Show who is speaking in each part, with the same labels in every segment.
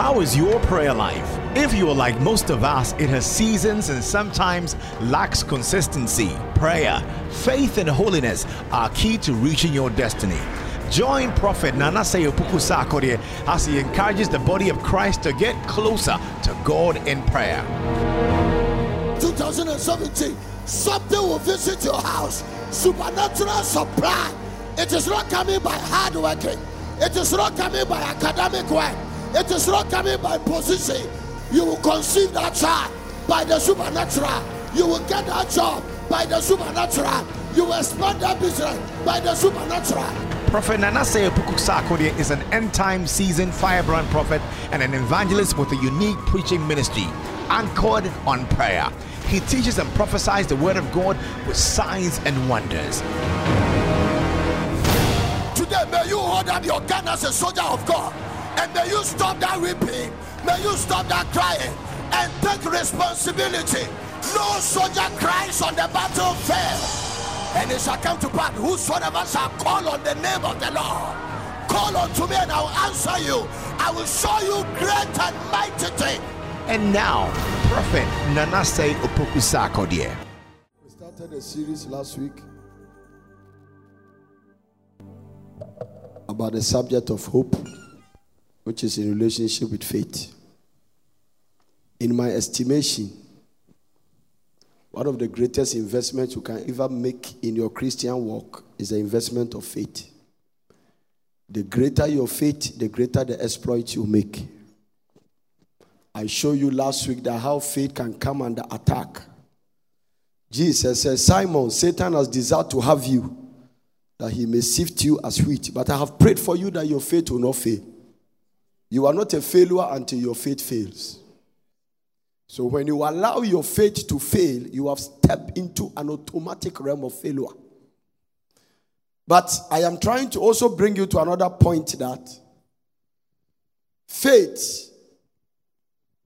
Speaker 1: How is your prayer life? If you are like most of us, it has seasons and sometimes lacks consistency. Prayer, faith, and holiness are key to reaching your destiny. Join Prophet Nana Seyopuku as he encourages the body of Christ to get closer to God in prayer.
Speaker 2: 2017, something will visit your house. Supernatural supply. It is not coming by hard working. It is not coming by academic work. It is not coming by position. You will conceive that child by the supernatural. You will get that job by the supernatural. You will expand that business by the supernatural.
Speaker 1: Prophet Nanase Pukusakode is an end time seasoned firebrand prophet and an evangelist with a unique preaching ministry anchored on prayer. He teaches and prophesies the word of God with signs and wonders.
Speaker 2: Today, may you hold out your gun as a soldier of God and may you stop that weeping, may you stop that crying and take responsibility. No soldier cries on the battlefield. And it shall come to pass, whosoever shall call on the name of the Lord, call unto me and I will answer you. I will show you great and mighty things.
Speaker 1: And now, Prophet Nana Nanase Opokusakodiye.
Speaker 2: We started a series last week about the subject of hope, which is in relationship with faith. In my estimation, one of the greatest investments you can ever make in your Christian walk is the investment of faith. The greater your faith, the greater the exploit you make. I showed you last week that how faith can come under attack. Jesus says, Simon, Satan has desired to have you, that he may sift you as wheat. But I have prayed for you that your faith will not fail. You are not a failure until your faith fails. So when you allow your faith to fail, you have stepped into an automatic realm of failure. But I am trying to also bring you to another point that faith,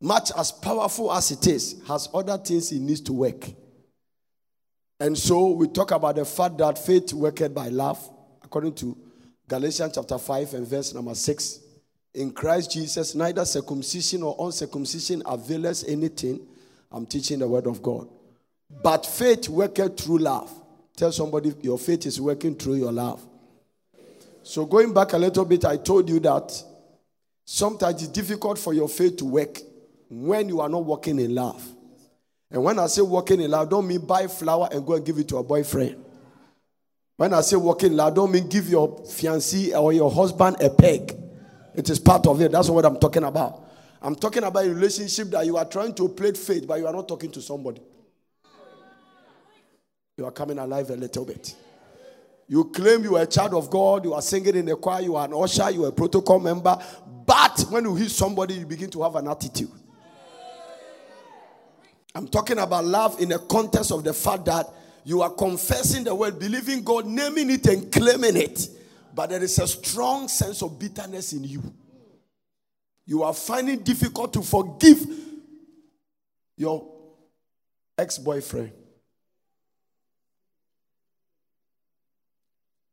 Speaker 2: much as powerful as it is, has other things it needs to work. And so we talk about the fact that faith worked by love, according to Galatians chapter 5 and verse number 6 in Christ Jesus, neither circumcision or uncircumcision avails anything. I'm teaching the word of God. But faith worketh through love. Tell somebody your faith is working through your love. So, going back a little bit, I told you that sometimes it's difficult for your faith to work when you are not working in love. And when I say working in love, I don't mean buy flower and go and give it to a boyfriend. When I say working in love, I don't mean give your fiancé or your husband a peg. It is part of it. That's what I'm talking about. I'm talking about a relationship that you are trying to play faith, but you are not talking to somebody. You are coming alive a little bit. You claim you are a child of God, you are singing in the choir, you are an usher, you are a protocol member, but when you hit somebody, you begin to have an attitude. I'm talking about love in the context of the fact that you are confessing the word, believing God, naming it, and claiming it but there is a strong sense of bitterness in you. You are finding difficult to forgive your ex boyfriend.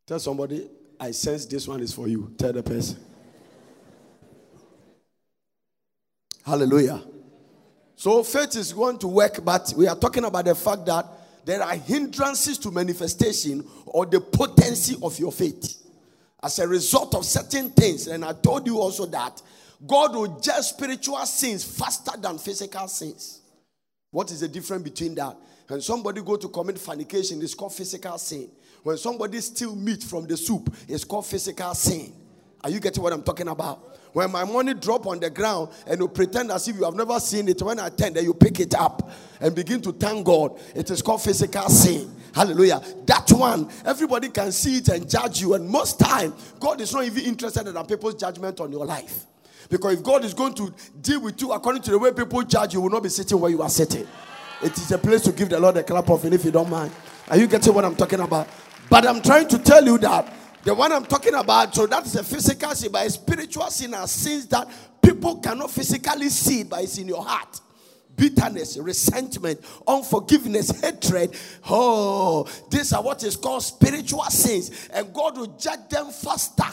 Speaker 2: Tell somebody, I sense this one is for you. Tell the person. Hallelujah. So faith is going to work, but we are talking about the fact that there are hindrances to manifestation or the potency of your faith as a result of certain things. And I told you also that God will judge spiritual sins faster than physical sins. What is the difference between that? When somebody go to commit fornication, it's called physical sin. When somebody steal meat from the soup, it's called physical sin. Are you getting what I'm talking about? When my money drop on the ground and you pretend as if you have never seen it, when I turn, then you pick it up and begin to thank God. It is called physical sin. Hallelujah. That one, everybody can see it and judge you. And most time, God is not even interested in people's judgment on your life. Because if God is going to deal with you according to the way people judge, you will not be sitting where you are sitting. It is a place to give the Lord a clap of it if you don't mind. Are you getting what I'm talking about? But I'm trying to tell you that the one I'm talking about, so that's a physical sin, but a spiritual sin are sins that people cannot physically see, but it's in your heart bitterness, resentment, unforgiveness, hatred. Oh, these are what is called spiritual sins, and God will judge them faster.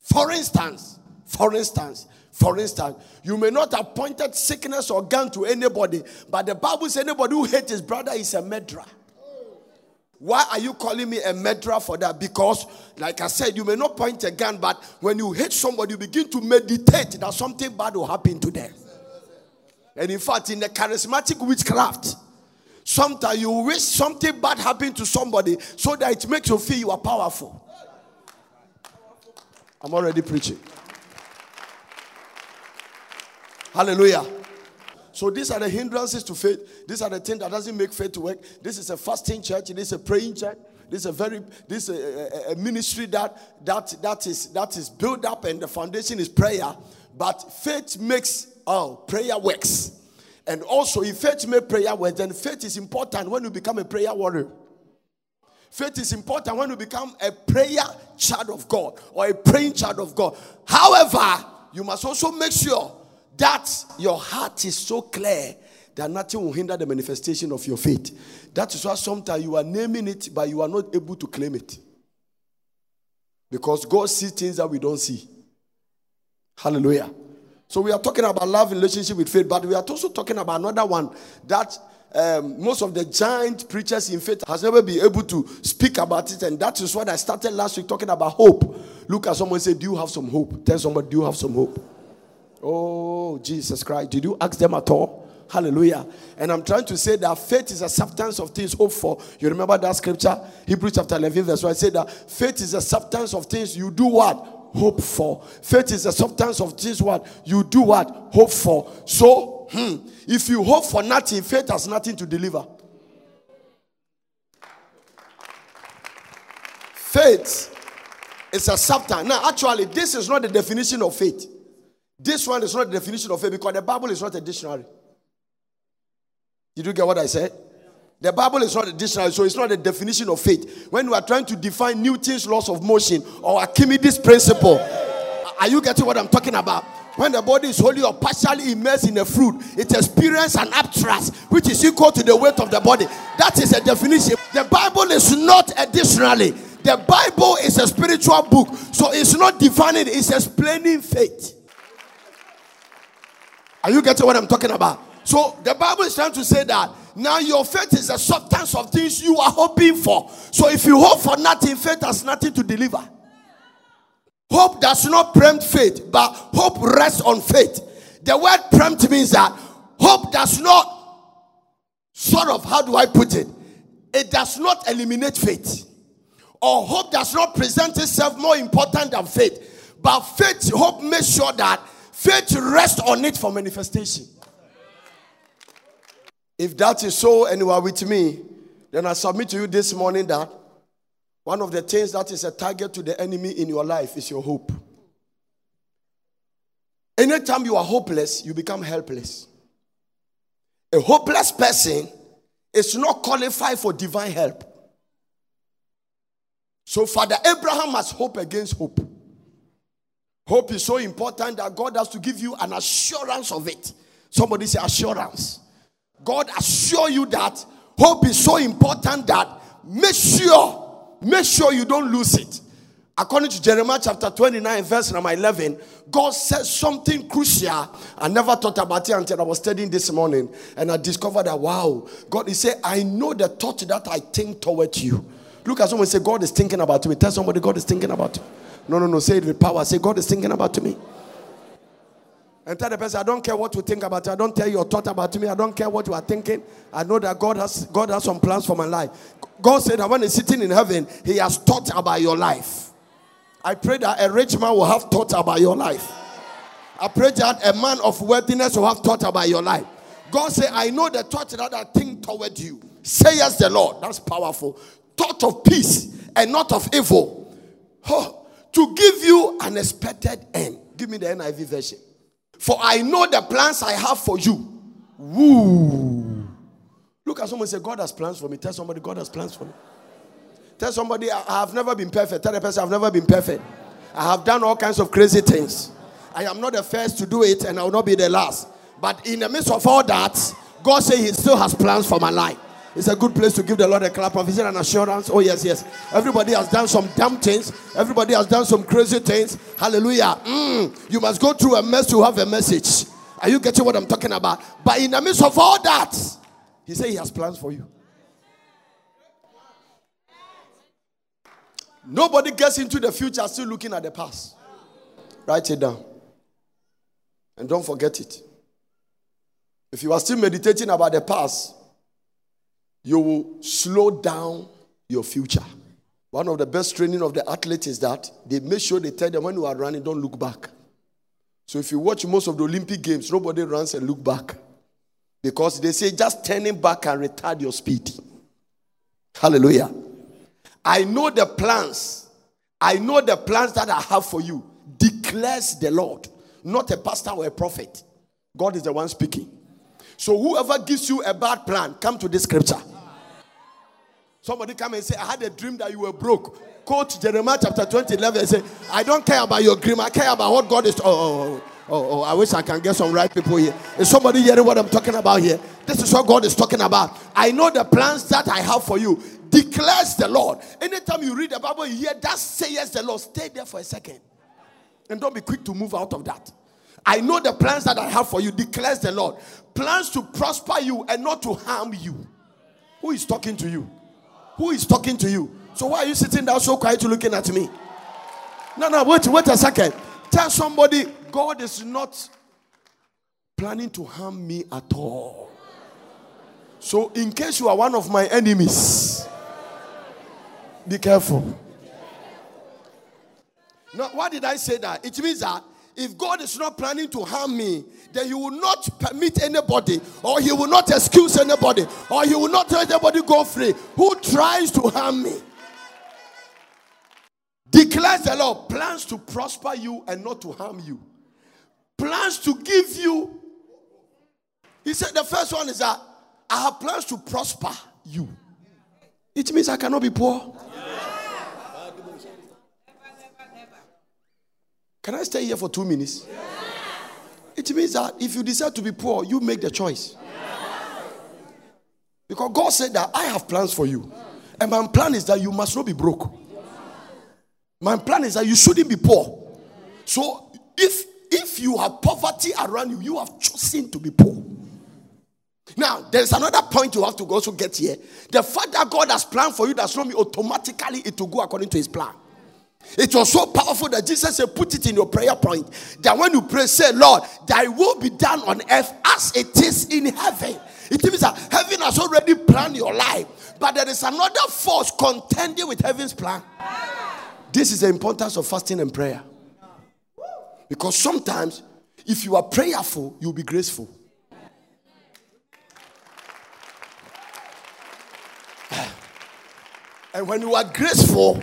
Speaker 2: For instance, For instance, for instance, you may not have pointed sickness or gun to anybody, but the Bible says anybody who hates his brother is a murderer. Why are you calling me a murderer for that? Because, like I said, you may not point a gun, but when you hate somebody, you begin to meditate that something bad will happen to them. And in fact, in the charismatic witchcraft, sometimes you wish something bad happened to somebody so that it makes you feel you are powerful. I'm already preaching. Hallelujah. So these are the hindrances to faith. These are the things that doesn't make faith to work. This is a fasting church. This is a praying church. This is a very this is a, a, a ministry that that that is that is built up and the foundation is prayer. But faith makes oh prayer works. And also, if faith make prayer work, then faith is important when you become a prayer warrior. Faith is important when you become a prayer child of God or a praying child of God. However, you must also make sure that your heart is so clear that nothing will hinder the manifestation of your faith. That is why sometimes you are naming it, but you are not able to claim it. Because God sees things that we don't see. Hallelujah. So we are talking about love relationship with faith, but we are also talking about another one that um, most of the giant preachers in faith has never been able to speak about it, and that is what I started last week talking about hope. Look at someone say, "Do you have some hope?" Tell somebody, "Do you have some hope?" Oh, Jesus Christ! Did you ask them at all? Hallelujah. And I'm trying to say that faith is a substance of things hoped for. You remember that scripture? Hebrews chapter 11, verse 1. I said that faith is a substance of things you do what? hope for. Faith is a substance of things what you do what hope for. So, hmm, if you hope for nothing, faith has nothing to deliver. Faith is a substance. Now, actually, this is not the definition of faith. This one is not the definition of faith because the Bible is not a dictionary. Did you get what I said? The Bible is not a dictionary, so it's not a definition of faith. When we are trying to define Newton's laws of motion or Archimedes' principle, are you getting what I'm talking about? When the body is wholly or partially immersed in a fluid, it experiences an upthrust which is equal to the weight of the body. That is a definition. The Bible is not a dictionary. The Bible is a spiritual book, so it's not defining, it's explaining faith. Are you getting what I'm talking about? So the Bible is trying to say that now your faith is a substance of things you are hoping for. So if you hope for nothing, faith has nothing to deliver. Hope does not preempt faith, but hope rests on faith. The word preempt means that hope does not sort of how do I put it? It does not eliminate faith. Or hope does not present itself more important than faith. But faith, hope makes sure that faith rests on it for manifestation. If that is so and you are with me, then I submit to you this morning that one of the things that is a target to the enemy in your life is your hope. Anytime you are hopeless, you become helpless. A hopeless person is not qualified for divine help. So, Father Abraham has hope against hope. Hope is so important that God has to give you an assurance of it. Somebody say assurance. God assure you that hope is so important that make sure, make sure you don't lose it. According to Jeremiah chapter 29, verse number 11, God says something crucial. I never thought about it until I was studying this morning. And I discovered that, wow, God, He said, I know the thought that I think towards you. Look at someone say, God is thinking about me. Tell somebody, God is thinking about you. No, no, no. Say it with power. Say, God is thinking about me. And tell the person, I don't care what you think about it. I don't tell your thought about me. I don't care what you are thinking. I know that God has God has some plans for my life. God said that when he's sitting in heaven, he has thought about your life. I pray that a rich man will have thought about your life. I pray that a man of worthiness will have thought about your life. God said, I know the thought that I think toward you. Say yes, the Lord. That's powerful. Thought of peace and not of evil. Oh, to give you an expected end. Give me the NIV version. For I know the plans I have for you. Woo. Look at someone say, God has plans for me. Tell somebody, God has plans for me. Tell somebody, I have never been perfect. Tell the person, I've never been perfect. I have done all kinds of crazy things. I am not the first to do it, and I will not be the last. But in the midst of all that, God says He still has plans for my life. It's a good place to give the Lord a clap of. Is it an assurance? Oh, yes, yes. Everybody has done some dumb things. Everybody has done some crazy things. Hallelujah. Mm, you must go through a mess to have a message. Are you getting what I'm talking about? But in the midst of all that, He said He has plans for you. Nobody gets into the future still looking at the past. Write it down. And don't forget it. If you are still meditating about the past, you will slow down your future. One of the best training of the athlete is that they make sure they tell them when you are running, don't look back. So if you watch most of the Olympic Games, nobody runs and look back. Because they say just turning back and retard your speed. Hallelujah. I know the plans. I know the plans that I have for you, declares the Lord, not a pastor or a prophet. God is the one speaking. So whoever gives you a bad plan, come to this scripture. Somebody come and say, I had a dream that you were broke. Quote Jeremiah chapter 20, 11 and say, I don't care about your dream. I care about what God is. Oh, oh, oh, oh, oh, I wish I can get some right people here. Is somebody hearing what I'm talking about here? This is what God is talking about. I know the plans that I have for you, declares the Lord. Anytime you read the Bible, you hear that yes the Lord. Stay there for a second. And don't be quick to move out of that. I know the plans that I have for you, declares the Lord. Plans to prosper you and not to harm you. Who is talking to you? Who is talking to you? So why are you sitting down so quiet looking at me? No, no, wait, wait a second. Tell somebody, God is not planning to harm me at all. So, in case you are one of my enemies, be careful. Now, why did I say that? It means that if God is not planning to harm me, then He will not permit anybody, or He will not excuse anybody, or He will not let anybody go free who tries to harm me. Declares the Lord plans to prosper you and not to harm you, plans to give you. He said the first one is that I have plans to prosper you. It means I cannot be poor. Can I stay here for two minutes? It means that if you decide to be poor, you make the choice. Because God said that I have plans for you. And my plan is that you must not be broke. My plan is that you shouldn't be poor. So if if you have poverty around you, you have chosen to be poor. Now, there's another point you have to also get here. The fact that God has planned for you does not mean automatically it will go according to his plan. It was so powerful that Jesus said, Put it in your prayer point. That when you pray, say, Lord, thy will be done on earth as it is in heaven. It means that heaven has already planned your life, but there is another force contending with heaven's plan. This is the importance of fasting and prayer. Because sometimes, if you are prayerful, you'll be graceful. And when you are graceful,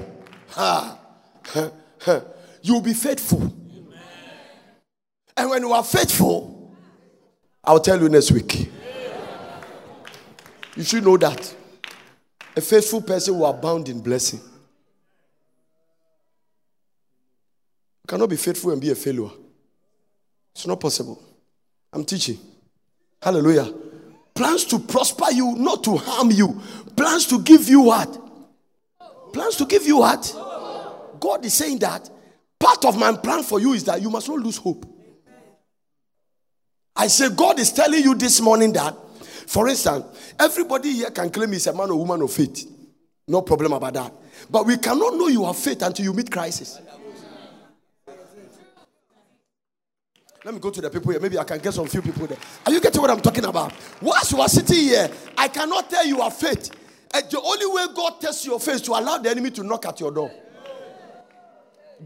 Speaker 2: you'll be faithful. And when you are faithful, I'll tell you next week. You should know that. A faithful person will abound in blessing. You cannot be faithful and be a failure. It's not possible. I'm teaching. Hallelujah. Plans to prosper you, not to harm you. Plans to give you what? Plans to give you what? God is saying that part of my plan for you is that you must not lose hope. I say, God is telling you this morning that, for instance, everybody here can claim he's a man or woman of faith. No problem about that. But we cannot know you have faith until you meet crisis. Let me go to the people here. Maybe I can get some few people there. Are you getting what I'm talking about? Whilst you are sitting here, I cannot tell you have faith and the only way God tests your face to allow the enemy to knock at your door.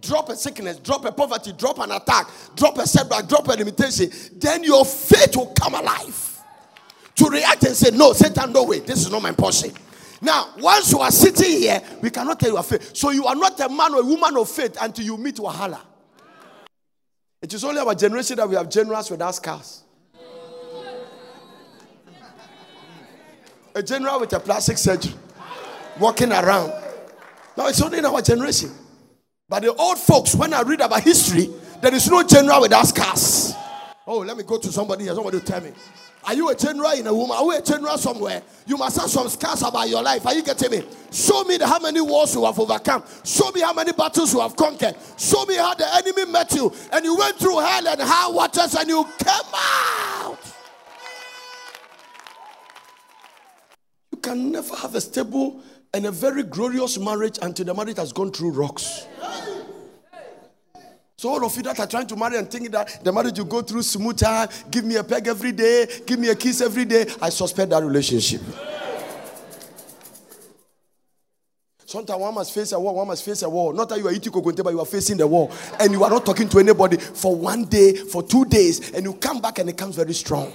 Speaker 2: Drop a sickness, drop a poverty, drop an attack, drop a setback, drop a limitation. Then your faith will come alive to react and say, No, Satan, no way. This is not my portion. Now, once you are sitting here, we cannot tell you are faith. So you are not a man or a woman of faith until you meet Wahala. It is only our generation that we have generals without scars. a general with a plastic surgery walking around. Now it's only in our generation. But the old folks, when I read about history, there is no general without scars. Oh, let me go to somebody here. Somebody tell me. Are you a general in a woman? Are you a general somewhere? You must have some scars about your life. Are you getting me? Show me how many wars you have overcome. Show me how many battles you have conquered. Show me how the enemy met you and you went through hell and high waters and you came out. You can never have a stable and a very glorious marriage until the marriage has gone through rocks. So all of you that are trying to marry and thinking that the marriage will go through smoother, give me a peg every day, give me a kiss every day, I suspect that relationship. Sometimes one must face a wall, one must face a wall. Not that you are eating coconut, but you are facing the wall. And you are not talking to anybody for one day, for two days, and you come back and it comes very strong.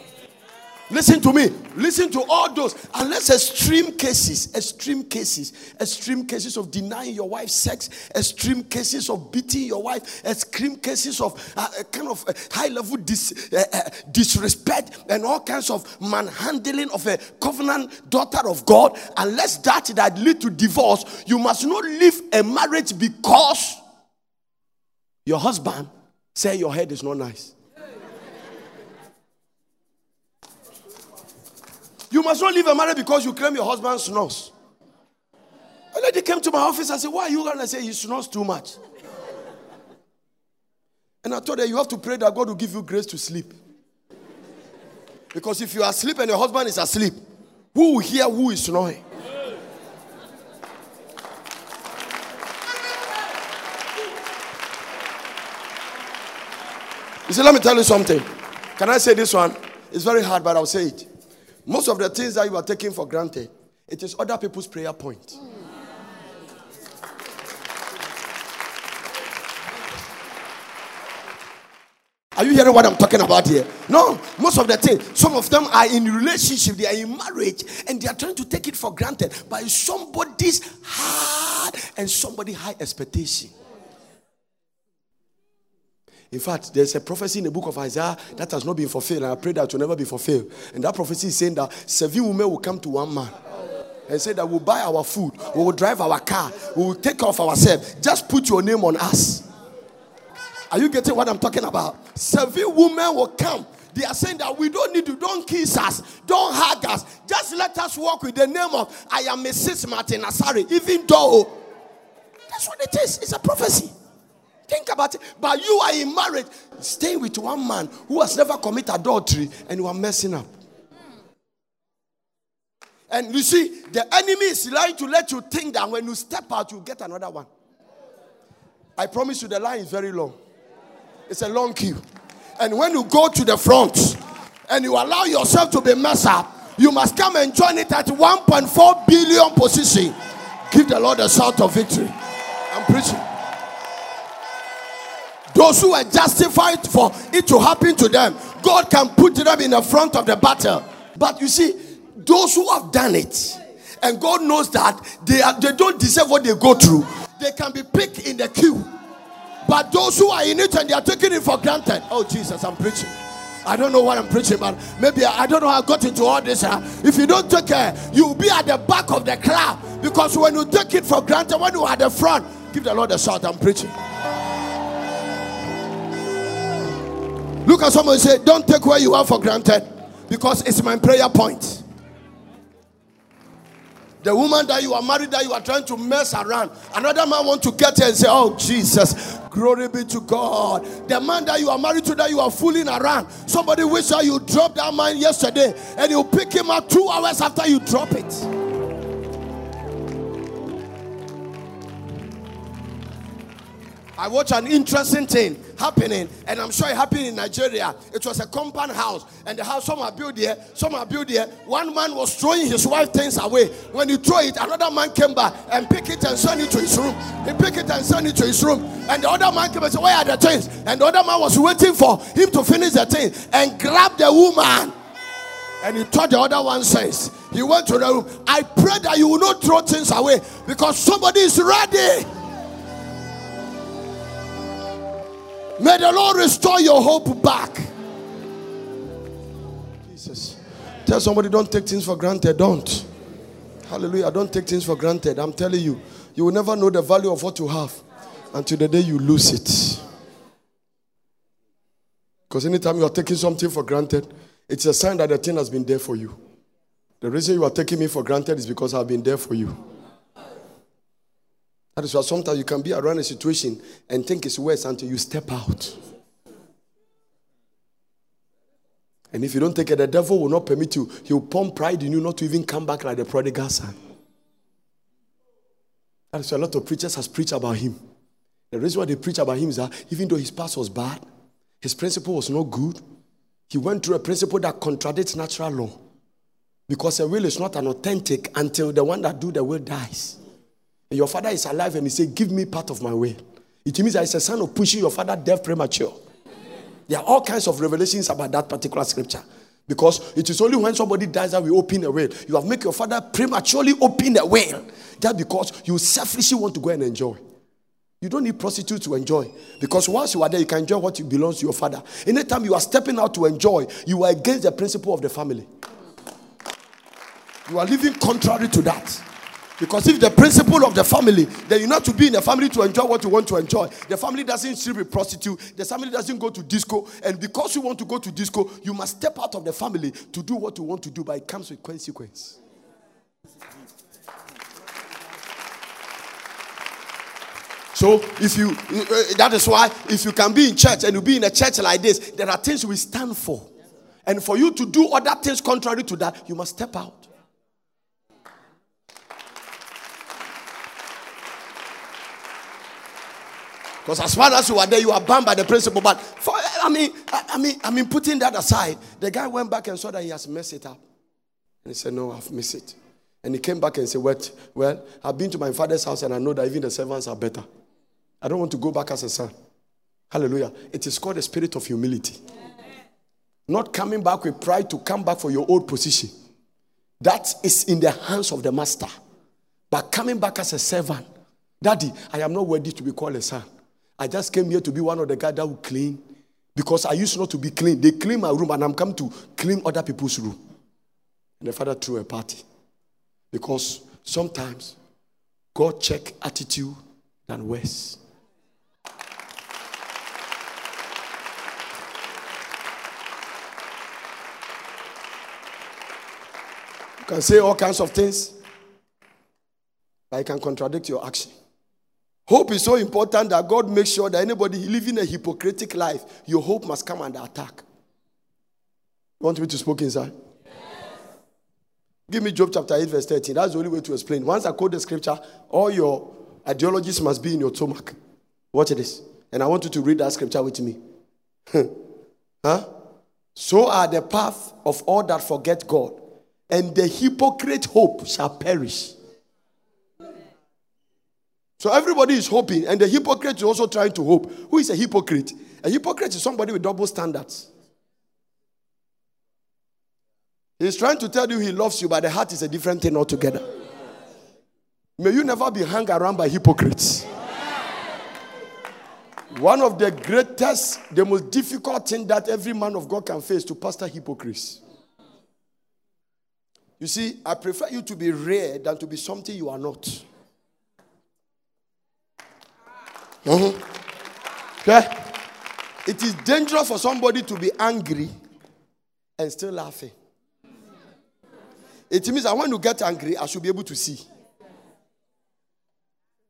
Speaker 2: Listen to me. Listen to all those. Unless extreme cases, extreme cases, extreme cases of denying your wife sex, extreme cases of beating your wife, extreme cases of uh, kind of uh, high level dis, uh, uh, disrespect and all kinds of manhandling of a covenant daughter of God. Unless that that lead to divorce, you must not leave a marriage because your husband say your head is not nice. You must not leave a marriage because you claim your husband snores. A lady came to my office and said, Why are you going to say he snores too much? And I told her, You have to pray that God will give you grace to sleep. Because if you are asleep and your husband is asleep, who will hear who is snoring? You see, let me tell you something. Can I say this one? It's very hard, but I'll say it. Most of the things that you are taking for granted, it is other people's prayer point. Are you hearing what I'm talking about here? No, most of the things, some of them are in relationship, they are in marriage, and they are trying to take it for granted by somebody's hard and somebody high expectation. In fact, there's a prophecy in the book of Isaiah that has not been fulfilled, and I pray that it will never be fulfilled. And that prophecy is saying that seven women will come to one man and say that we'll buy our food, we will drive our car, we will take care of ourselves. Just put your name on us. Are you getting what I'm talking about? Seven women will come. They are saying that we don't need to, don't kiss us, don't hug us. Just let us walk with the name of I am Mrs. Martin Asari, even though that's what it is. It's a prophecy. Think about it. But you are in marriage, staying with one man who has never committed adultery and you are messing up. And you see, the enemy is lying to let you think that when you step out, you get another one. I promise you, the line is very long. It's a long queue. And when you go to the front and you allow yourself to be messed up, you must come and join it at 1.4 billion position. Give the Lord a shout of victory. I'm preaching. Those who are justified for it to happen to them, God can put them in the front of the battle. But you see, those who have done it, and God knows that they, are, they don't deserve what they go through, they can be picked in the queue. But those who are in it and they are taking it for granted, oh Jesus, I'm preaching. I don't know what I'm preaching, but maybe I, I don't know how I got into all this. Uh, if you don't take care, you'll be at the back of the crowd because when you take it for granted, when you are at the front, give the Lord a shout. I'm preaching. Look at someone say, Don't take where you are for granted because it's my prayer point. The woman that you are married that you are trying to mess around, another man want to get her and say, Oh Jesus, glory be to God. The man that you are married to that you are fooling around, somebody wish that you dropped that man yesterday and you pick him up two hours after you drop it. I watch an interesting thing happening, and I'm sure it happened in Nigeria. It was a compound house, and the house some are built there, some are built there. One man was throwing his wife things away. When he threw it, another man came back and picked it and sent it to his room. He picked it and sent it to his room, and the other man came and said, "Where are the things?" And the other man was waiting for him to finish the thing and grab the woman. And he told the other one says, he went to the room. I pray that you will not throw things away because somebody is ready. May the Lord restore your hope back. Jesus. Tell somebody, don't take things for granted. Don't. Hallelujah. Don't take things for granted. I'm telling you, you will never know the value of what you have until the day you lose it. Because anytime you are taking something for granted, It's a sign that the thing has been there for you. The reason you are taking me for granted is because I've been there for you. That is why sometimes you can be around a situation and think it's worse until you step out. And if you don't take it, the devil will not permit you. He will pump pride in you not to even come back like the prodigal son. That is why a lot of preachers has preached about him. The reason why they preach about him is that even though his past was bad, his principle was not good, he went through a principle that contradicts natural law. Because a will is not an authentic until the one that do the will dies. Your father is alive and he said, Give me part of my way. It means that it's a sign of pushing your father death premature. There are all kinds of revelations about that particular scripture. Because it is only when somebody dies that we open a will. You have made your father prematurely open a will. Just because you selfishly want to go and enjoy. You don't need prostitutes to enjoy. Because once you are there, you can enjoy what belongs to your father. Anytime you are stepping out to enjoy, you are against the principle of the family. You are living contrary to that. Because if the principle of the family, then you not to be in the family to enjoy what you want to enjoy. The family doesn't sleep with prostitute. The family doesn't go to disco. And because you want to go to disco, you must step out of the family to do what you want to do, but it comes with consequence. So if you, uh, that is why if you can be in church and you be in a church like this, there are things we stand for. And for you to do other things contrary to that, you must step out. Because as far as you are there, you are bound by the principle. But for I mean, I, I mean, I mean, putting that aside, the guy went back and saw that he has messed it up. And he said, No, I've missed it. And he came back and said, What? Well, I've been to my father's house and I know that even the servants are better. I don't want to go back as a son. Hallelujah. It is called the spirit of humility. Not coming back with pride to come back for your old position. That is in the hands of the master. But coming back as a servant, Daddy, I am not worthy to be called a son. I just came here to be one of the guys that will clean because I used not to be clean. They clean my room and I'm come to clean other people's room. And the father threw a party because sometimes God check attitude than worse. You can say all kinds of things, but it can contradict your action. Hope is so important that God makes sure that anybody living a hypocritic life, your hope must come under attack. You want me to speak inside? Yes. Give me Job chapter 8, verse 13. That's the only way to explain. Once I quote the scripture, all your ideologies must be in your stomach. Watch this. And I want you to read that scripture with me. huh? So are the path of all that forget God, and the hypocrite hope shall perish. So everybody is hoping, and the hypocrite is also trying to hope. Who is a hypocrite? A hypocrite is somebody with double standards. He's trying to tell you he loves you, but the heart is a different thing altogether. May you never be hung around by hypocrites. One of the greatest, the most difficult thing that every man of God can face to pastor hypocrites. You see, I prefer you to be rare than to be something you are not. Mm-hmm. Okay? It is dangerous for somebody to be angry and still laughing. It means that when you get angry, I should be able to see.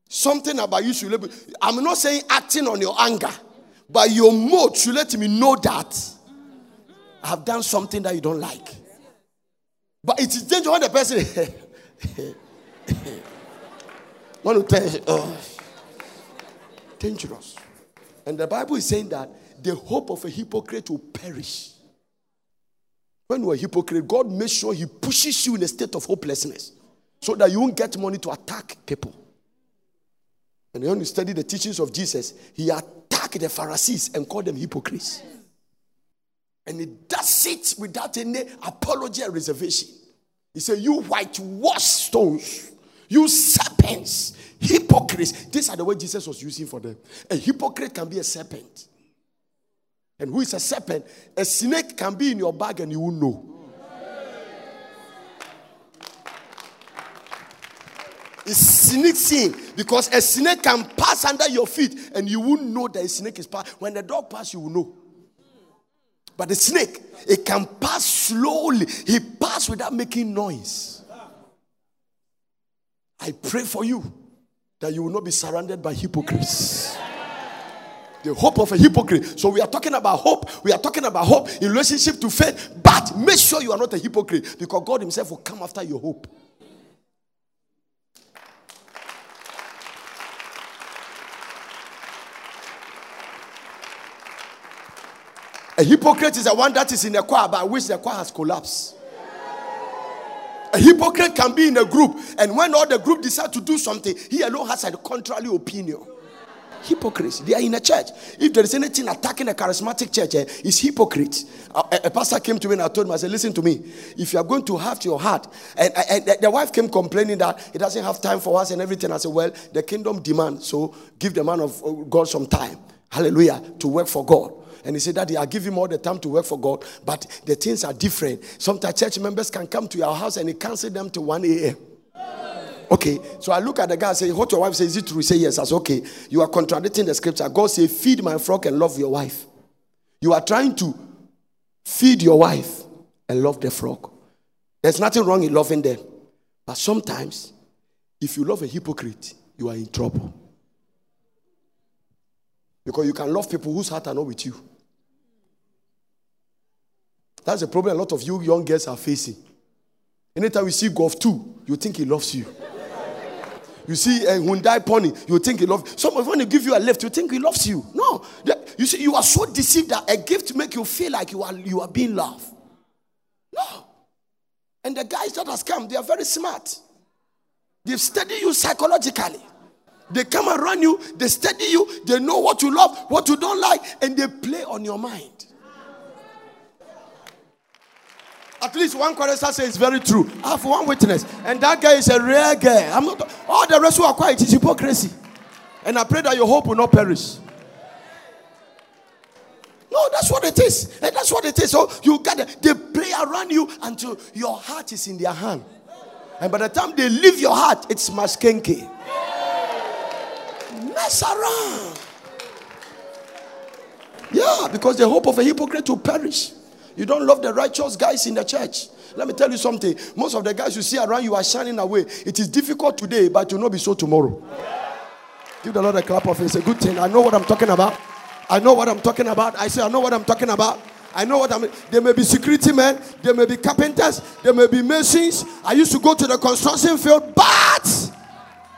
Speaker 2: Something about you should able. I'm not saying acting on your anger, but your mode should let me know that I have done something that you don't like. But it is dangerous when the person want to tell you, oh dangerous. And the Bible is saying that the hope of a hypocrite will perish. When you're a hypocrite, God makes sure He pushes you in a state of hopelessness so that you won't get money to attack people. And when you study the teachings of Jesus, He attacked the Pharisees and called them hypocrites. And He does it without any apology or reservation. He said, You whitewash stones, you serpents, Hypocrites. These are the way Jesus was using for them. A hypocrite can be a serpent. And who is a serpent? A snake can be in your bag and you will know. It's seeing because a snake can pass under your feet and you won't know that a snake is passing. When the dog passes, you will know. But the snake, it can pass slowly. He pass without making noise. I pray for you that you will not be surrounded by hypocrites. The hope of a hypocrite. So we are talking about hope. We are talking about hope in relationship to faith. But make sure you are not a hypocrite because God Himself will come after your hope. A hypocrite is the one that is in a choir by which the choir has collapsed. A hypocrite can be in a group, and when all the group decide to do something, he alone has a contrary opinion. Hypocrites, they are in a church. If there is anything attacking a charismatic church, eh, it's hypocrites. A, a, pastor came to me and I told him, I said, Listen to me. If you are going to have your heart, and, and, and the wife came complaining that he doesn't have time for us and everything. I said, Well, the kingdom demands, so give the man of God some time. Hallelujah, to work for God. And he said, Daddy, I give him all the time to work for God, but the things are different. Sometimes church members can come to your house and he cancel them to 1 a.m. Okay, so I look at the guy and say, What your wife says, is it true? He say, Yes. I say, Okay, you are contradicting the scripture. God say, Feed my flock and love your wife. You are trying to feed your wife and love the flock. There's nothing wrong in loving them. But sometimes, if you love a hypocrite, you are in trouble. Because you can love people whose heart are not with you. That's a problem a lot of you young girls are facing. Anytime you see Golf 2, you think he loves you. You see a Hyundai Pony, you think he loves you. Some when he give you a lift, you think he loves you. No. You see, you are so deceived that a gift make you feel like you are you are being loved. No. And the guys that has come, they are very smart. They've studied you psychologically. They come around you, they study you, they know what you love, what you don't like, and they play on your mind. At least one chorister says it's very true. I have one witness, and that guy is a rare guy. I'm not all the rest who are quiet is hypocrisy. And I pray that your hope will not perish. No, that's what it is. And that's what it is. So you got they play around you until your heart is in their hand. And by the time they leave your heart, it's maskenke. Mess around. Yeah, because the hope of a hypocrite will perish. You don't love the righteous guys in the church. Let me tell you something. Most of the guys you see around you are shining away. It is difficult today, but will not be so tomorrow. Give the Lord a clap of it. It's a good thing. I know what I'm talking about. I know what I'm talking about. I say, I know what I'm talking about. I know what I'm. There may be security men, there may be carpenters, there may be masons. I used to go to the construction field, but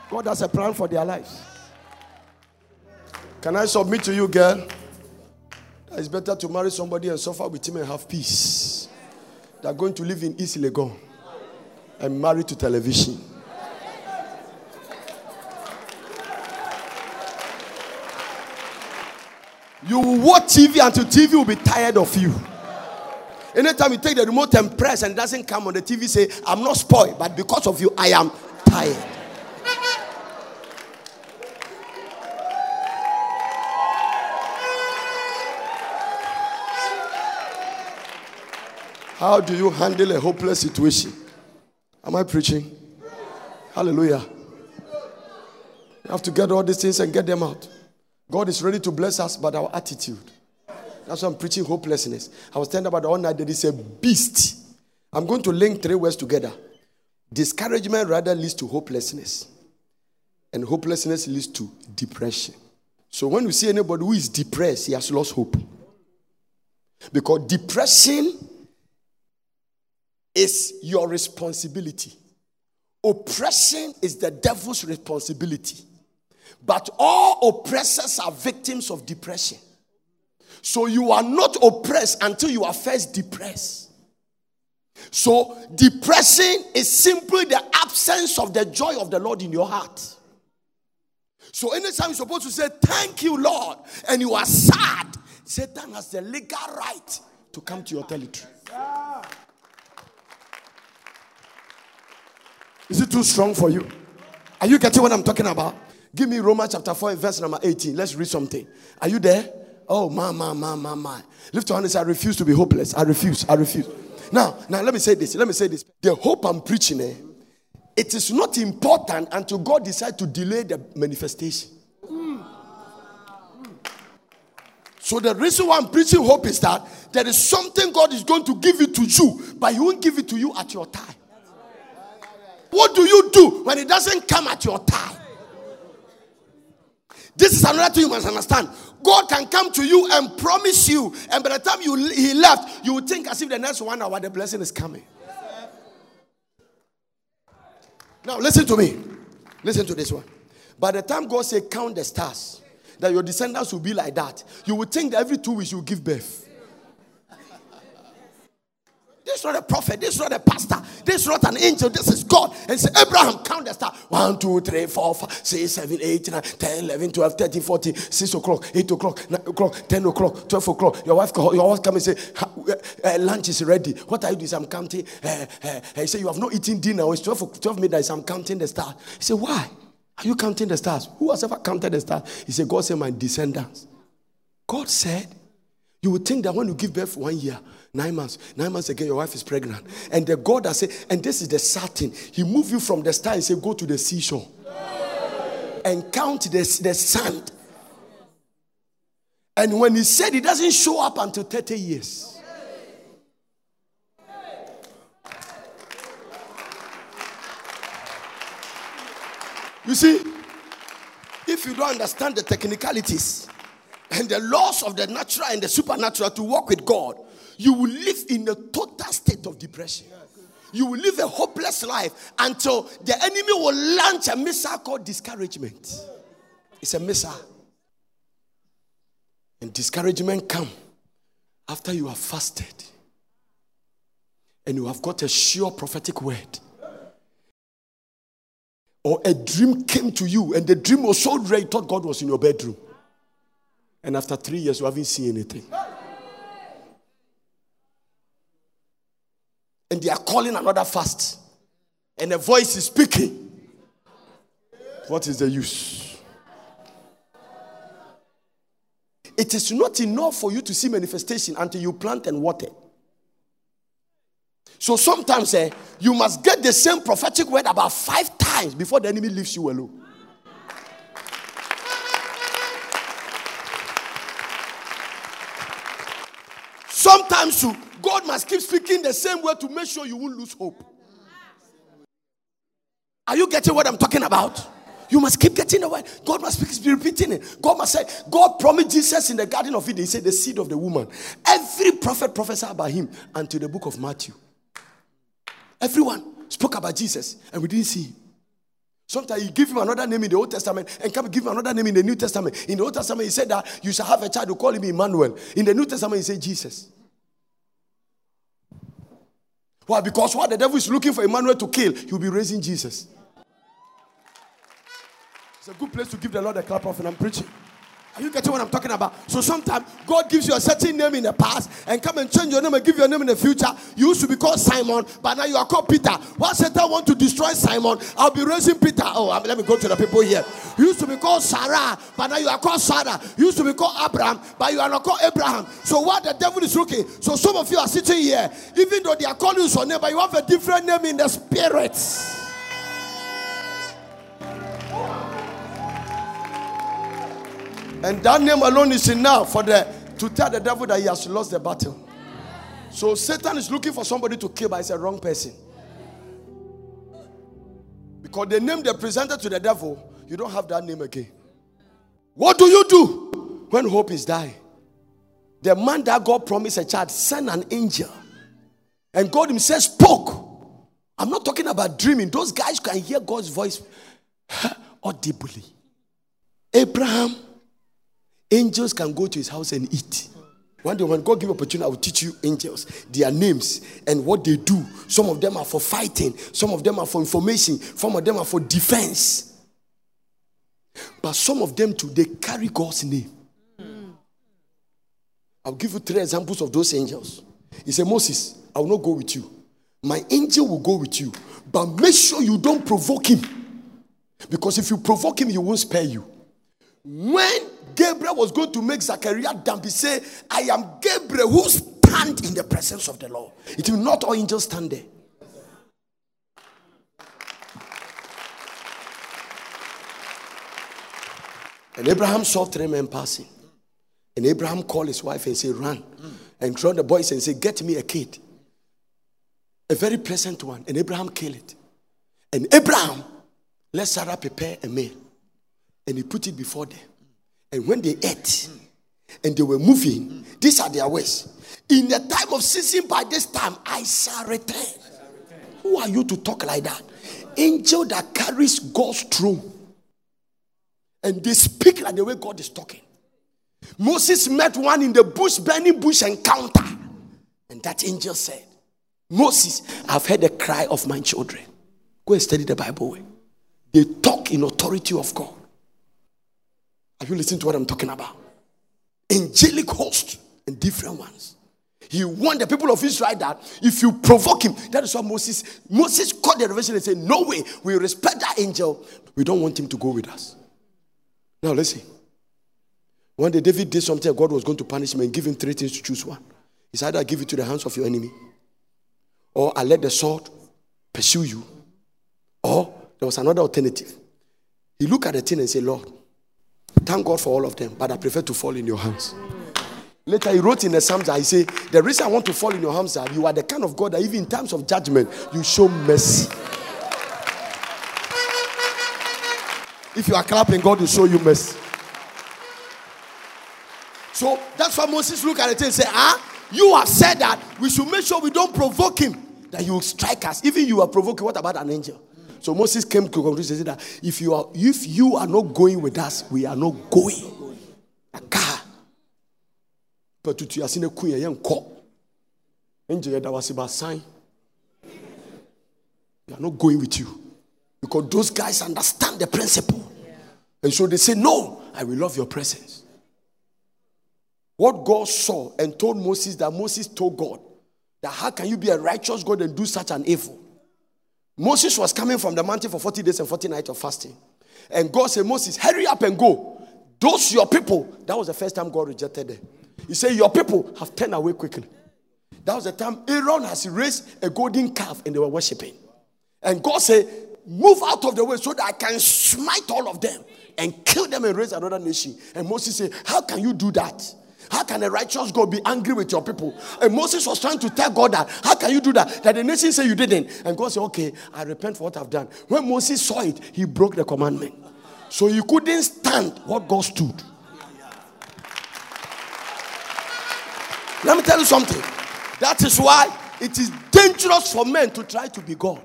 Speaker 2: God has a plan for their lives. Can I submit to you, girl? It's better to marry somebody and suffer with him and have peace. They're going to live in East Legon and marry to television. You will watch TV until TV will be tired of you. Anytime you take the remote and press and it doesn't come on the TV, say, I'm not spoiled, but because of you, I am tired. How do you handle a hopeless situation? Am I preaching? Hallelujah. You have to get all these things and get them out. God is ready to bless us, but our attitude. That's why I'm preaching hopelessness. I was telling about one night that is a beast. I'm going to link three words together. Discouragement rather leads to hopelessness, and hopelessness leads to depression. So when you see anybody who is depressed, he has lost hope. Because depression is your responsibility. Oppression is the devil's responsibility. But all oppressors are victims of depression. So you are not oppressed until you are first depressed. So depression is simply the absence of the joy of the Lord in your heart. So anytime you're supposed to say, Thank you, Lord, and you are sad, Satan has the legal right to come to your territory. Is it too strong for you? Are you getting what I'm talking about? Give me Romans chapter 4, verse number 18. Let's read something. Are you there? Oh, my, my, my, my, my. Lift your hand and say, I refuse to be hopeless. I refuse. I refuse. Now, now let me say this. Let me say this. The hope I'm preaching, eh, it is not important until God decides to delay the manifestation. So the reason why I'm preaching hope is that there is something God is going to give it to you, but He won't give it to you at your time. What do you do when it doesn't come at your time? This is another thing you must understand. God can come to you and promise you, and by the time you he left, you think as if the next one hour the blessing is coming. Now listen to me. Listen to this one. By the time God say count the stars, that your descendants will be like that, you would think that every two weeks you give birth. This is not a prophet. This is not a pastor. This is not an angel. This is God. And say, Abraham, count the star. 1, 2, 3, 4, 5, 6, 7, 8, 9, 10, 11, 12, 13, 14, 6 o'clock, 8 o'clock, 9 o'clock, 10 o'clock, 12 o'clock. Your wife, your wife come and say, uh, uh, lunch is ready. What are you doing? I'm counting. Uh, uh, he say, you have not eaten dinner. It's 12, 12 midnight. I'm counting the stars. He said, why? Are you counting the stars? Who has ever counted the stars? He said, God said, my descendants. God said, you would think that when you give birth one year, nine months, nine months again, your wife is pregnant. And the God that said, and this is the certain, He moved you from the star and said, Go to the seashore and count the, the sand. And when He said, He doesn't show up until 30 years. You see, if you don't understand the technicalities, and the laws of the natural and the supernatural to work with God, you will live in a total state of depression. You will live a hopeless life until the enemy will launch a missile called discouragement. It's a missile. And discouragement come after you have fasted and you have got a sure prophetic word. Or a dream came to you and the dream was so great, you thought God was in your bedroom. And after three years, you haven't seen anything. And they are calling another fast. And a voice is speaking. What is the use? It is not enough for you to see manifestation until you plant and water. So sometimes eh, you must get the same prophetic word about five times before the enemy leaves you alone. Sometimes you, God must keep speaking the same word to make sure you won't lose hope. Are you getting what I'm talking about? You must keep getting the word. God must be repeating it. God must say, God promised Jesus in the Garden of Eden. He said, the seed of the woman. Every prophet prophesied about him until the book of Matthew. Everyone spoke about Jesus and we didn't see him. Sometimes you give him another name in the Old Testament and come give him another name in the New Testament. In the Old Testament, he said that you shall have a child, you call him Emmanuel. In the New Testament, he said Jesus. Why? Because what the devil is looking for Emmanuel to kill, he'll be raising Jesus. It's a good place to give the Lord a clap off, and I'm preaching. Are you getting what I'm talking about? So sometimes God gives you a certain name in the past and come and change your name and give your name in the future. You used to be called Simon, but now you are called Peter. Once Satan want to destroy Simon, I'll be raising Peter. Oh, let me go to the people here. You used to be called Sarai, but now you are called Sarah. You used to be called Abraham, but you are not called Abraham. So what the devil is looking? So some of you are sitting here, even though they are calling you your name, but you have a different name in the spirit. And that name alone is enough for the to tell the devil that he has lost the battle. So Satan is looking for somebody to kill, but it's a wrong person. Because the name they presented to the devil, you don't have that name again. What do you do when hope is dying? The man that God promised a child sent an angel, and God Himself spoke. I'm not talking about dreaming. Those guys can hear God's voice audibly. Abraham Angels can go to his house and eat. One day, when God give opportunity, I will teach you angels, their names, and what they do. Some of them are for fighting, some of them are for information, some of them are for defense. But some of them too, they carry God's name. I'll give you three examples of those angels. He said, Moses, I will not go with you. My angel will go with you. But make sure you don't provoke him. Because if you provoke him, he won't spare you. When Gabriel was going to make Zachariah dumb. he said, I am Gabriel who stand in the presence of the Lord. It will not all angels stand there. And Abraham saw three men passing. And Abraham called his wife and said, Run. And called the boys and said, Get me a kid. A very pleasant one. And Abraham killed it. And Abraham let Sarah prepare a meal. And he put it before them. And when they ate and they were moving, these are their ways. In the time of season, by this time, I shall return. Who are you to talk like that? Angel that carries God's throne. And they speak like the way God is talking. Moses met one in the bush, burning bush encounter. And that angel said, Moses, I've heard the cry of my children. Go and study the Bible. They talk in authority of God. Are you listening to what I'm talking about? Angelic host and different ones. He warned the people of Israel that if you provoke him, that is what Moses Moses called the revelation and said, No way, we respect that angel. We don't want him to go with us. Now listen. One day David did something, God was going to punish him and give him three things to choose one. He said, either give it to the hands of your enemy, or I let the sword pursue you, or there was another alternative. He looked at the thing and said, Lord, thank God for all of them, but I prefer to fall in your hands. Later, he wrote in the Psalms that he said, The reason I want to fall in your hands that you are the kind of God that even in times of judgment, you show mercy. If you are clapping, God will show you mercy. So that's why Moses looked at it and said, Ah, you have said that we should make sure we don't provoke him, that he will strike us. Even you are provoking, what about an angel? So Moses came to conclusion that if you are if you are not going with us, we are not going. But to you seen a queen young cop. Angel that was about sign. We are not going with you. Because those guys understand the principle. And so they say, No, I will love your presence. What God saw and told Moses that Moses told God that how can you be a righteous God and do such an evil? Moses was coming from the mountain for 40 days and 40 nights of fasting. And God said, Moses, hurry up and go. Those your people, that was the first time God rejected them. He said, Your people have turned away quickly. That was the time Aaron has raised a golden calf and they were worshiping. And God said, Move out of the way so that I can smite all of them and kill them and raise another nation. And Moses said, How can you do that? How can a righteous God be angry with your people? And Moses was trying to tell God that. How can you do that? That the nation say you didn't. And God said, Okay, I repent for what I've done. When Moses saw it, he broke the commandment. So he couldn't stand what God stood. Let me tell you something. That is why it is dangerous for men to try to be God.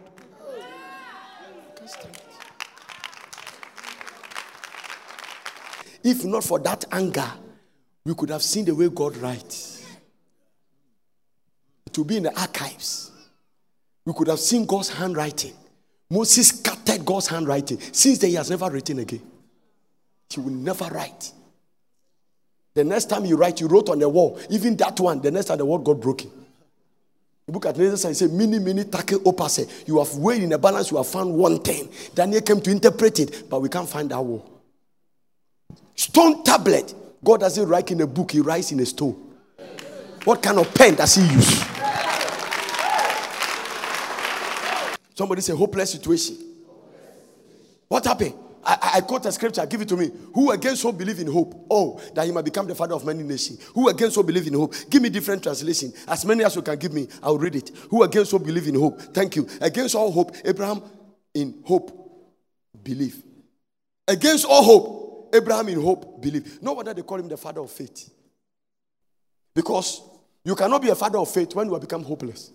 Speaker 2: If not for that anger, we could have seen the way God writes. To be in the archives. We could have seen God's handwriting. Moses scattered God's handwriting. Since then, he has never written again. He will never write. The next time you write, you wrote on the wall. Even that one, the next time the word got broken. The book at Nathan says, Mini, mini, take opase. You have weighed in a balance, you have found one thing. Daniel came to interpret it, but we can't find that wall. Stone tablet. God doesn't write in a book, He writes in a stone. What kind of pen does He use? Somebody say, hopeless situation. What happened? I, I quote a scripture, give it to me. Who against hope believe in hope? Oh, that he might become the father of many nations. Who against hope believe in hope? Give me different translation. As many as you can give me, I'll read it. Who against hope believe in hope? Thank you. Against all hope, Abraham in hope believe. Against all hope, Abraham in hope believe. No wonder they call him the father of faith. Because you cannot be a father of faith when you have become hopeless.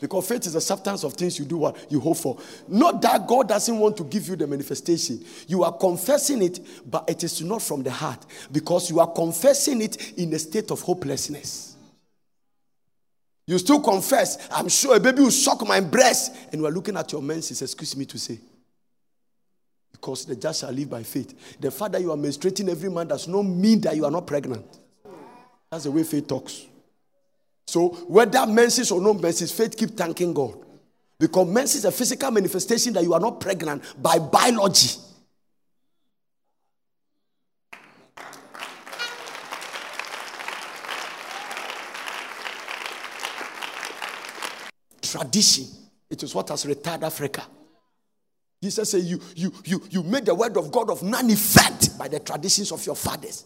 Speaker 2: Because faith is the substance of things you do what you hope for. Not that God doesn't want to give you the manifestation. You are confessing it, but it is not from the heart. Because you are confessing it in a state of hopelessness. You still confess, I'm sure a baby will suck my breast, and you are looking at your menses, excuse me to say. Because the just shall live by faith. The fact that you are menstruating every month does not mean that you are not pregnant. That's the way faith talks. So whether menses or no menses, faith keep thanking God. Because menses is a physical manifestation that you are not pregnant by biology. Tradition. It is what has retired Africa. Jesus said, you, you, you, you made the word of God of none effect by the traditions of your fathers.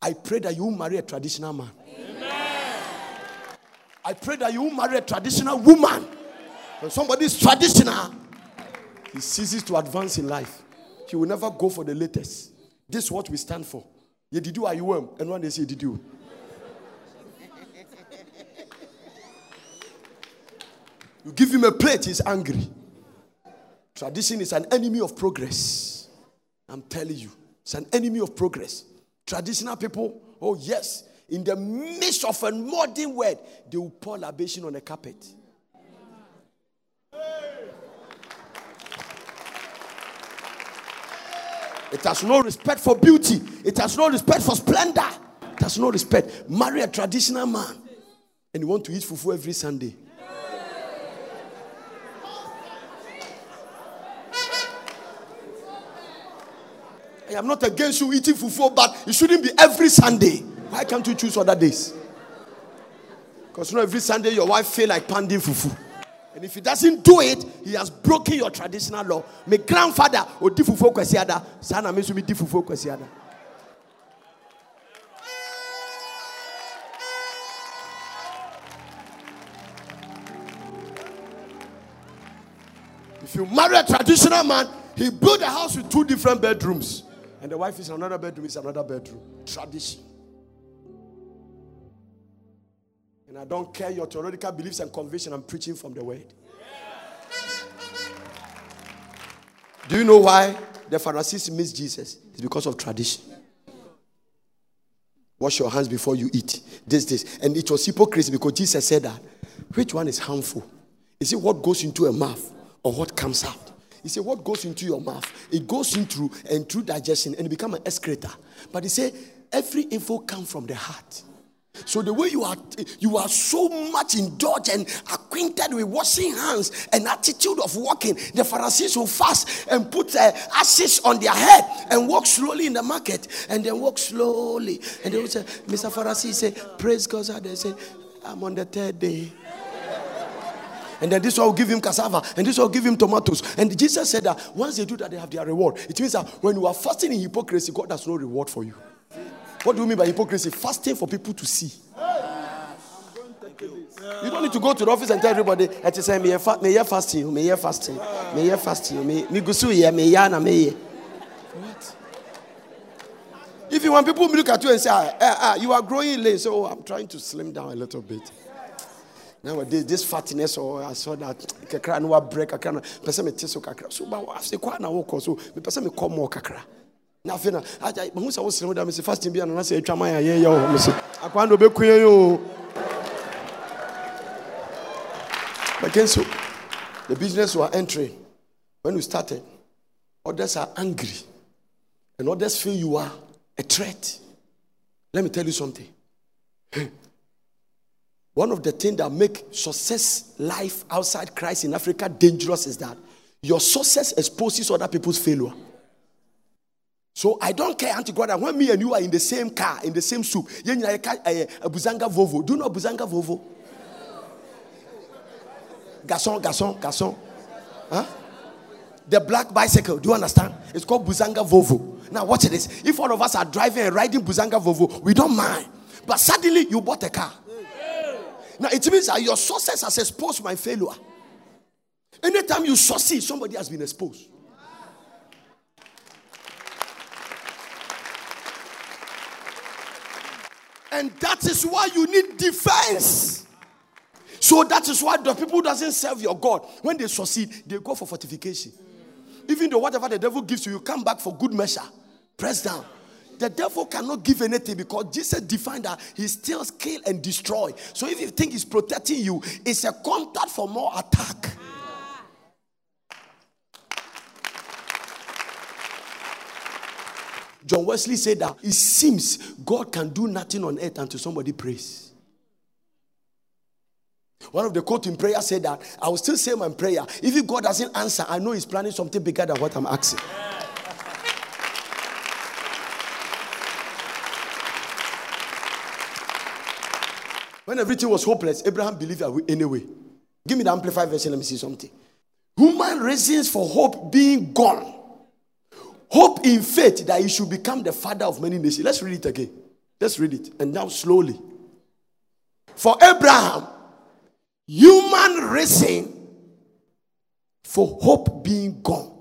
Speaker 2: I pray that you marry a traditional man. Amen. I pray that you marry a traditional woman. When somebody is traditional, he ceases to advance in life. He will never go for the latest. This is what we stand for. You did you are you and one day say did you. You give him a plate, he's angry. Tradition is an enemy of progress. I'm telling you, it's an enemy of progress. Traditional people, oh yes, in the midst of a modern world, they will pour libation on a carpet. It has no respect for beauty. It has no respect for splendor. It has no respect. Marry a traditional man and you want to eat fufu every Sunday. Am not against you eating fufu, but it shouldn't be every Sunday. Why can't you choose other days? Because you know, every Sunday your wife feel like panding fufu. And if he doesn't do it, he has broken your traditional law. My grandfather would di fufu kwesiada. Sana mesu di fufu kwesiada. If you marry a traditional man, he built a house with two different bedrooms. And the wife is another bedroom, is another bedroom. Tradition. And I don't care your theological beliefs and conviction, I'm preaching from the word. Do you know why the Pharisees miss Jesus? It's because of tradition. Wash your hands before you eat. This, this. And it was hypocrisy because Jesus said that. Which one is harmful? Is it what goes into a mouth or what comes out? He said, What goes into your mouth? It goes in through and through digestion and become an excreta. But he said, Every info comes from the heart. So the way you are, you are so much indulged and acquainted with washing hands and attitude of walking. The Pharisees will fast and put uh, ashes on their head and walk slowly in the market and then walk slowly. And they will say, Mr. Pharisee say, praise God. They say, I'm on the third day. And then this one will give him cassava, and this one will give him tomatoes. And Jesus said that once they do that, they have their reward. It means that when you are fasting in hypocrisy, God has no reward for you. What do you mean by hypocrisy? Fasting for people to see. You don't need to go to the office and tell everybody, I just say, me fa- me fasting, me fasting, me fasting, me me gusu ye, me yana me. What? If you want people to look at you and say, ah, ah, ah you are growing late, so I'm trying to slim down a little bit. Nowadays, this fatness, or oh, I saw that kakra no break, kakra no, person me tiso kakra. So, but I say, kwa na woko, so me person me come more kakra na afei na agya mahu sɛ wosere mu da mese fasting bi anana sɛ atwa ma yɛ ayɛyɛ wo mese akwa na ɔbɛkua yi o Again, so the business you are entering, when you started, others are angry, and others feel you are a threat. Let me tell you something. One of the things that make success life outside Christ in Africa dangerous is that your success exposes other people's failure. So I don't care, Auntie God, when me and you are in the same car, in the same soup, you know, a Buzanga Volvo. Do you know Buzanga Volvo? Garçon, garçon, garçon. Huh? The black bicycle, do you understand? It's called Buzanga Volvo. Now, watch this. If all of us are driving and riding Buzanga Volvo, we don't mind. But suddenly, you bought a car. Now, it means that your success has exposed my failure. Anytime you succeed, somebody has been exposed. And that is why you need defense. So that is why the people doesn't serve your God. When they succeed, they go for fortification. Even though whatever the devil gives you, you come back for good measure. Press down. The devil cannot give anything because Jesus defined that he steals, kill, and destroy. So if you think he's protecting you, it's a contact for more attack. John Wesley said that it seems God can do nothing on earth until somebody prays. One of the quote in prayer said that I will still say my prayer. If God doesn't answer, I know He's planning something bigger than what I'm asking. When everything was hopeless, Abraham believed anyway. Give me the amplified version, let me see something. Human reasons for hope being gone Hope in faith that he should become the father of many nations. Let's read it again. Let's read it. And now slowly. For Abraham, human reason for hope being gone.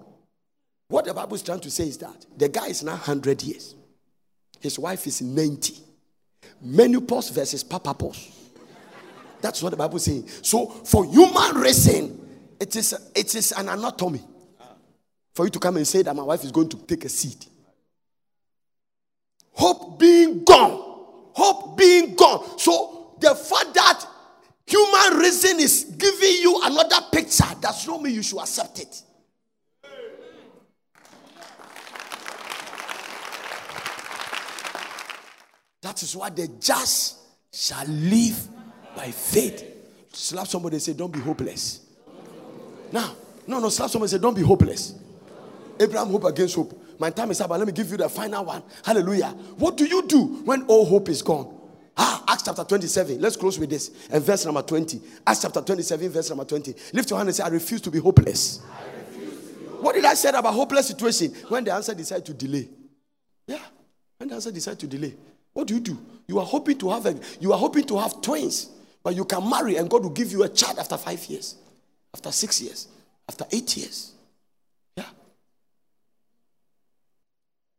Speaker 2: What the Bible is trying to say is that the guy is now 100 years, his wife is 90. Menopause versus papapause. That's what the Bible is saying. So, for human reason, it is, it is an anatomy for you to come and say that my wife is going to take a seat. Hope being gone. Hope being gone. So, the fact that human reason is giving you another picture does not mean you should accept it. That is why the just shall live by faith. Slap somebody and say, Don't be hopeless. Now, no, no, slap somebody and say, Don't be hopeless. Abraham hope against hope. My time is up, but let me give you the final one. Hallelujah. What do you do when all hope is gone? Ah, Acts chapter 27. Let's close with this. And verse number 20. Acts chapter 27, verse number 20. Lift your hand and say, I refuse to be hopeless. To be hopeless. What did I say about hopeless situation? When the answer decided to delay. Yeah. When the answer decided to delay. What do you do? You are hoping to have a, you are hoping to have twins, but you can marry and God will give you a child after five years, after six years, after eight years. Yeah.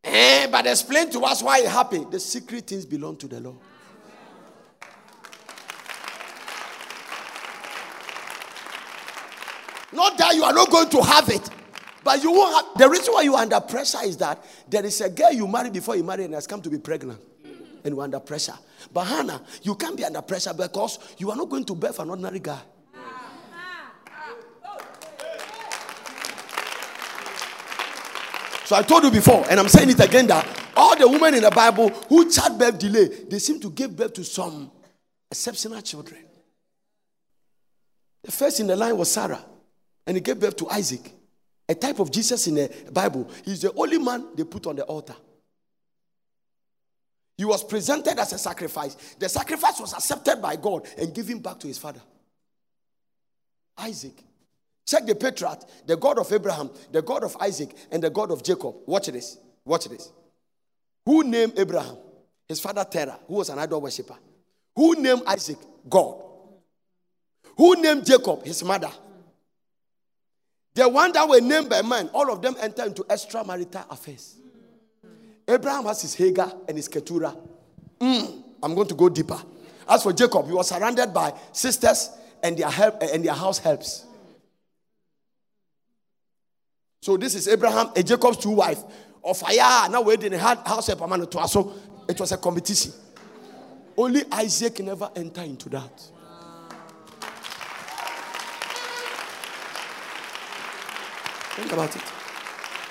Speaker 2: Eh, but explain to us why it happened. The secret things belong to the Lord. Not that you are not going to have it, but you won't have. The reason why you are under pressure is that there is a girl you marry before you marry and has come to be pregnant and you're under pressure. But Hannah, you can't be under pressure because you are not going to birth an ordinary guy. So I told you before, and I'm saying it again that all the women in the Bible who childbirth delay, they seem to give birth to some exceptional children. The first in the line was Sarah, and he gave birth to Isaac, a type of Jesus in the Bible. He's the only man they put on the altar. He was presented as a sacrifice. The sacrifice was accepted by God and given back to his father. Isaac. Check the patriarch, the God of Abraham, the God of Isaac, and the God of Jacob. Watch this. Watch this. Who named Abraham? His father Terah, who was an idol worshiper. Who named Isaac? God. Who named Jacob? His mother. The one that were named by man, all of them enter into extramarital affairs. Abraham has his Hagar and his Keturah. Mm, I'm going to go deeper. As for Jacob, he was surrounded by sisters and their help and their house helps. So this is Abraham and Jacob's two wives. Of fire, now we didn't have house help so it was a competition. Only Isaac never enter into that. Think about it.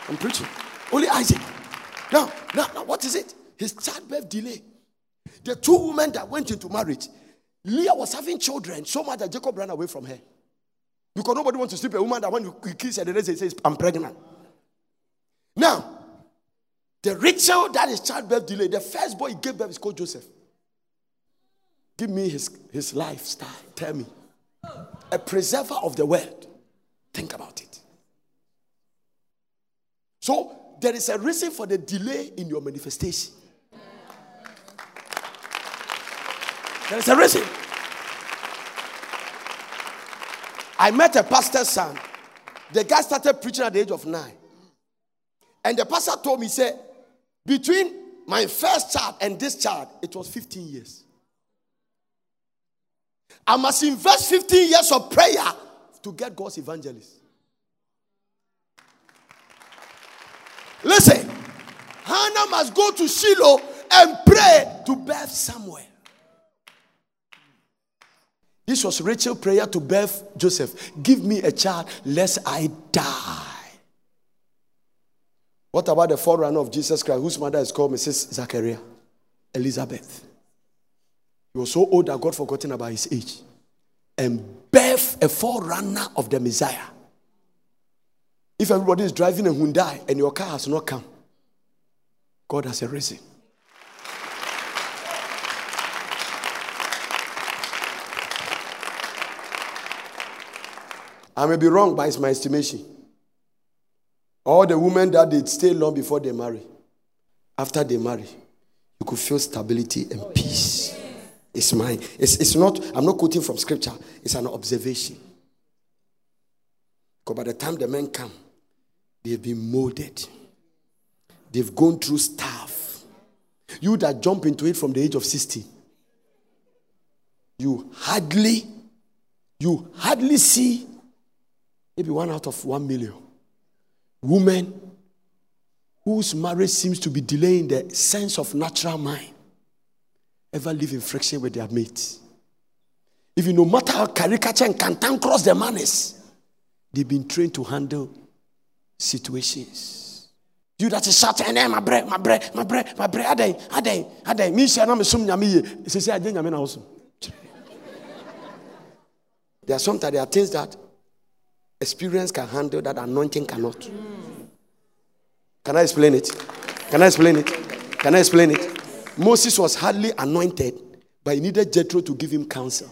Speaker 2: I'm preaching. Only Isaac. Now, now, now, what is it? His childbirth delay. The two women that went into marriage, Leah was having children so much that Jacob ran away from her. Because nobody wants to sleep a woman that when you kiss her, the next day says, I'm pregnant. Now, the Rachel that is childbirth delay, the first boy he gave birth is called Joseph. Give me his, his lifestyle. Tell me. A preserver of the world. Think about it. So there is a reason for the delay in your manifestation. There is a reason. I met a pastor's son. The guy started preaching at the age of nine. And the pastor told me, he said, between my first child and this child, it was 15 years. I must invest 15 years of prayer to get God's evangelist. Listen, Hannah must go to Shiloh and pray to birth somewhere. This was Rachel's prayer to birth Joseph. Give me a child, lest I die. What about the forerunner of Jesus Christ, whose mother is called Mrs. Zachariah? Elizabeth. He was so old that God forgotten about his age. And birth a forerunner of the Messiah. If everybody is driving a Hyundai and your car has not come, God has a reason. I may be wrong, but it's my estimation. All the women that did stay long before they marry, after they marry, you could feel stability and peace. It's mine. It's, it's not, I'm not quoting from scripture, it's an observation. Because by the time the men come, they've been molded, they've gone through stuff. You that jump into it from the age of 60, you hardly, you hardly see maybe one out of one million women whose marriage seems to be delaying the sense of natural mind ever live in friction with their mates. If you no matter how caricature and cantan cross their manners, they've been trained to handle situations. You that is shouting, and my bread, my bread, my bread, my bread, aday, aday, aday, me share na me sum nyame ye. Say say ade nyame na also. There are sometimes there are things that experience can handle that anointing cannot. Can I explain it? Can I explain it? Can I explain it? Moses was hardly anointed, but he needed Jethro to give him counsel.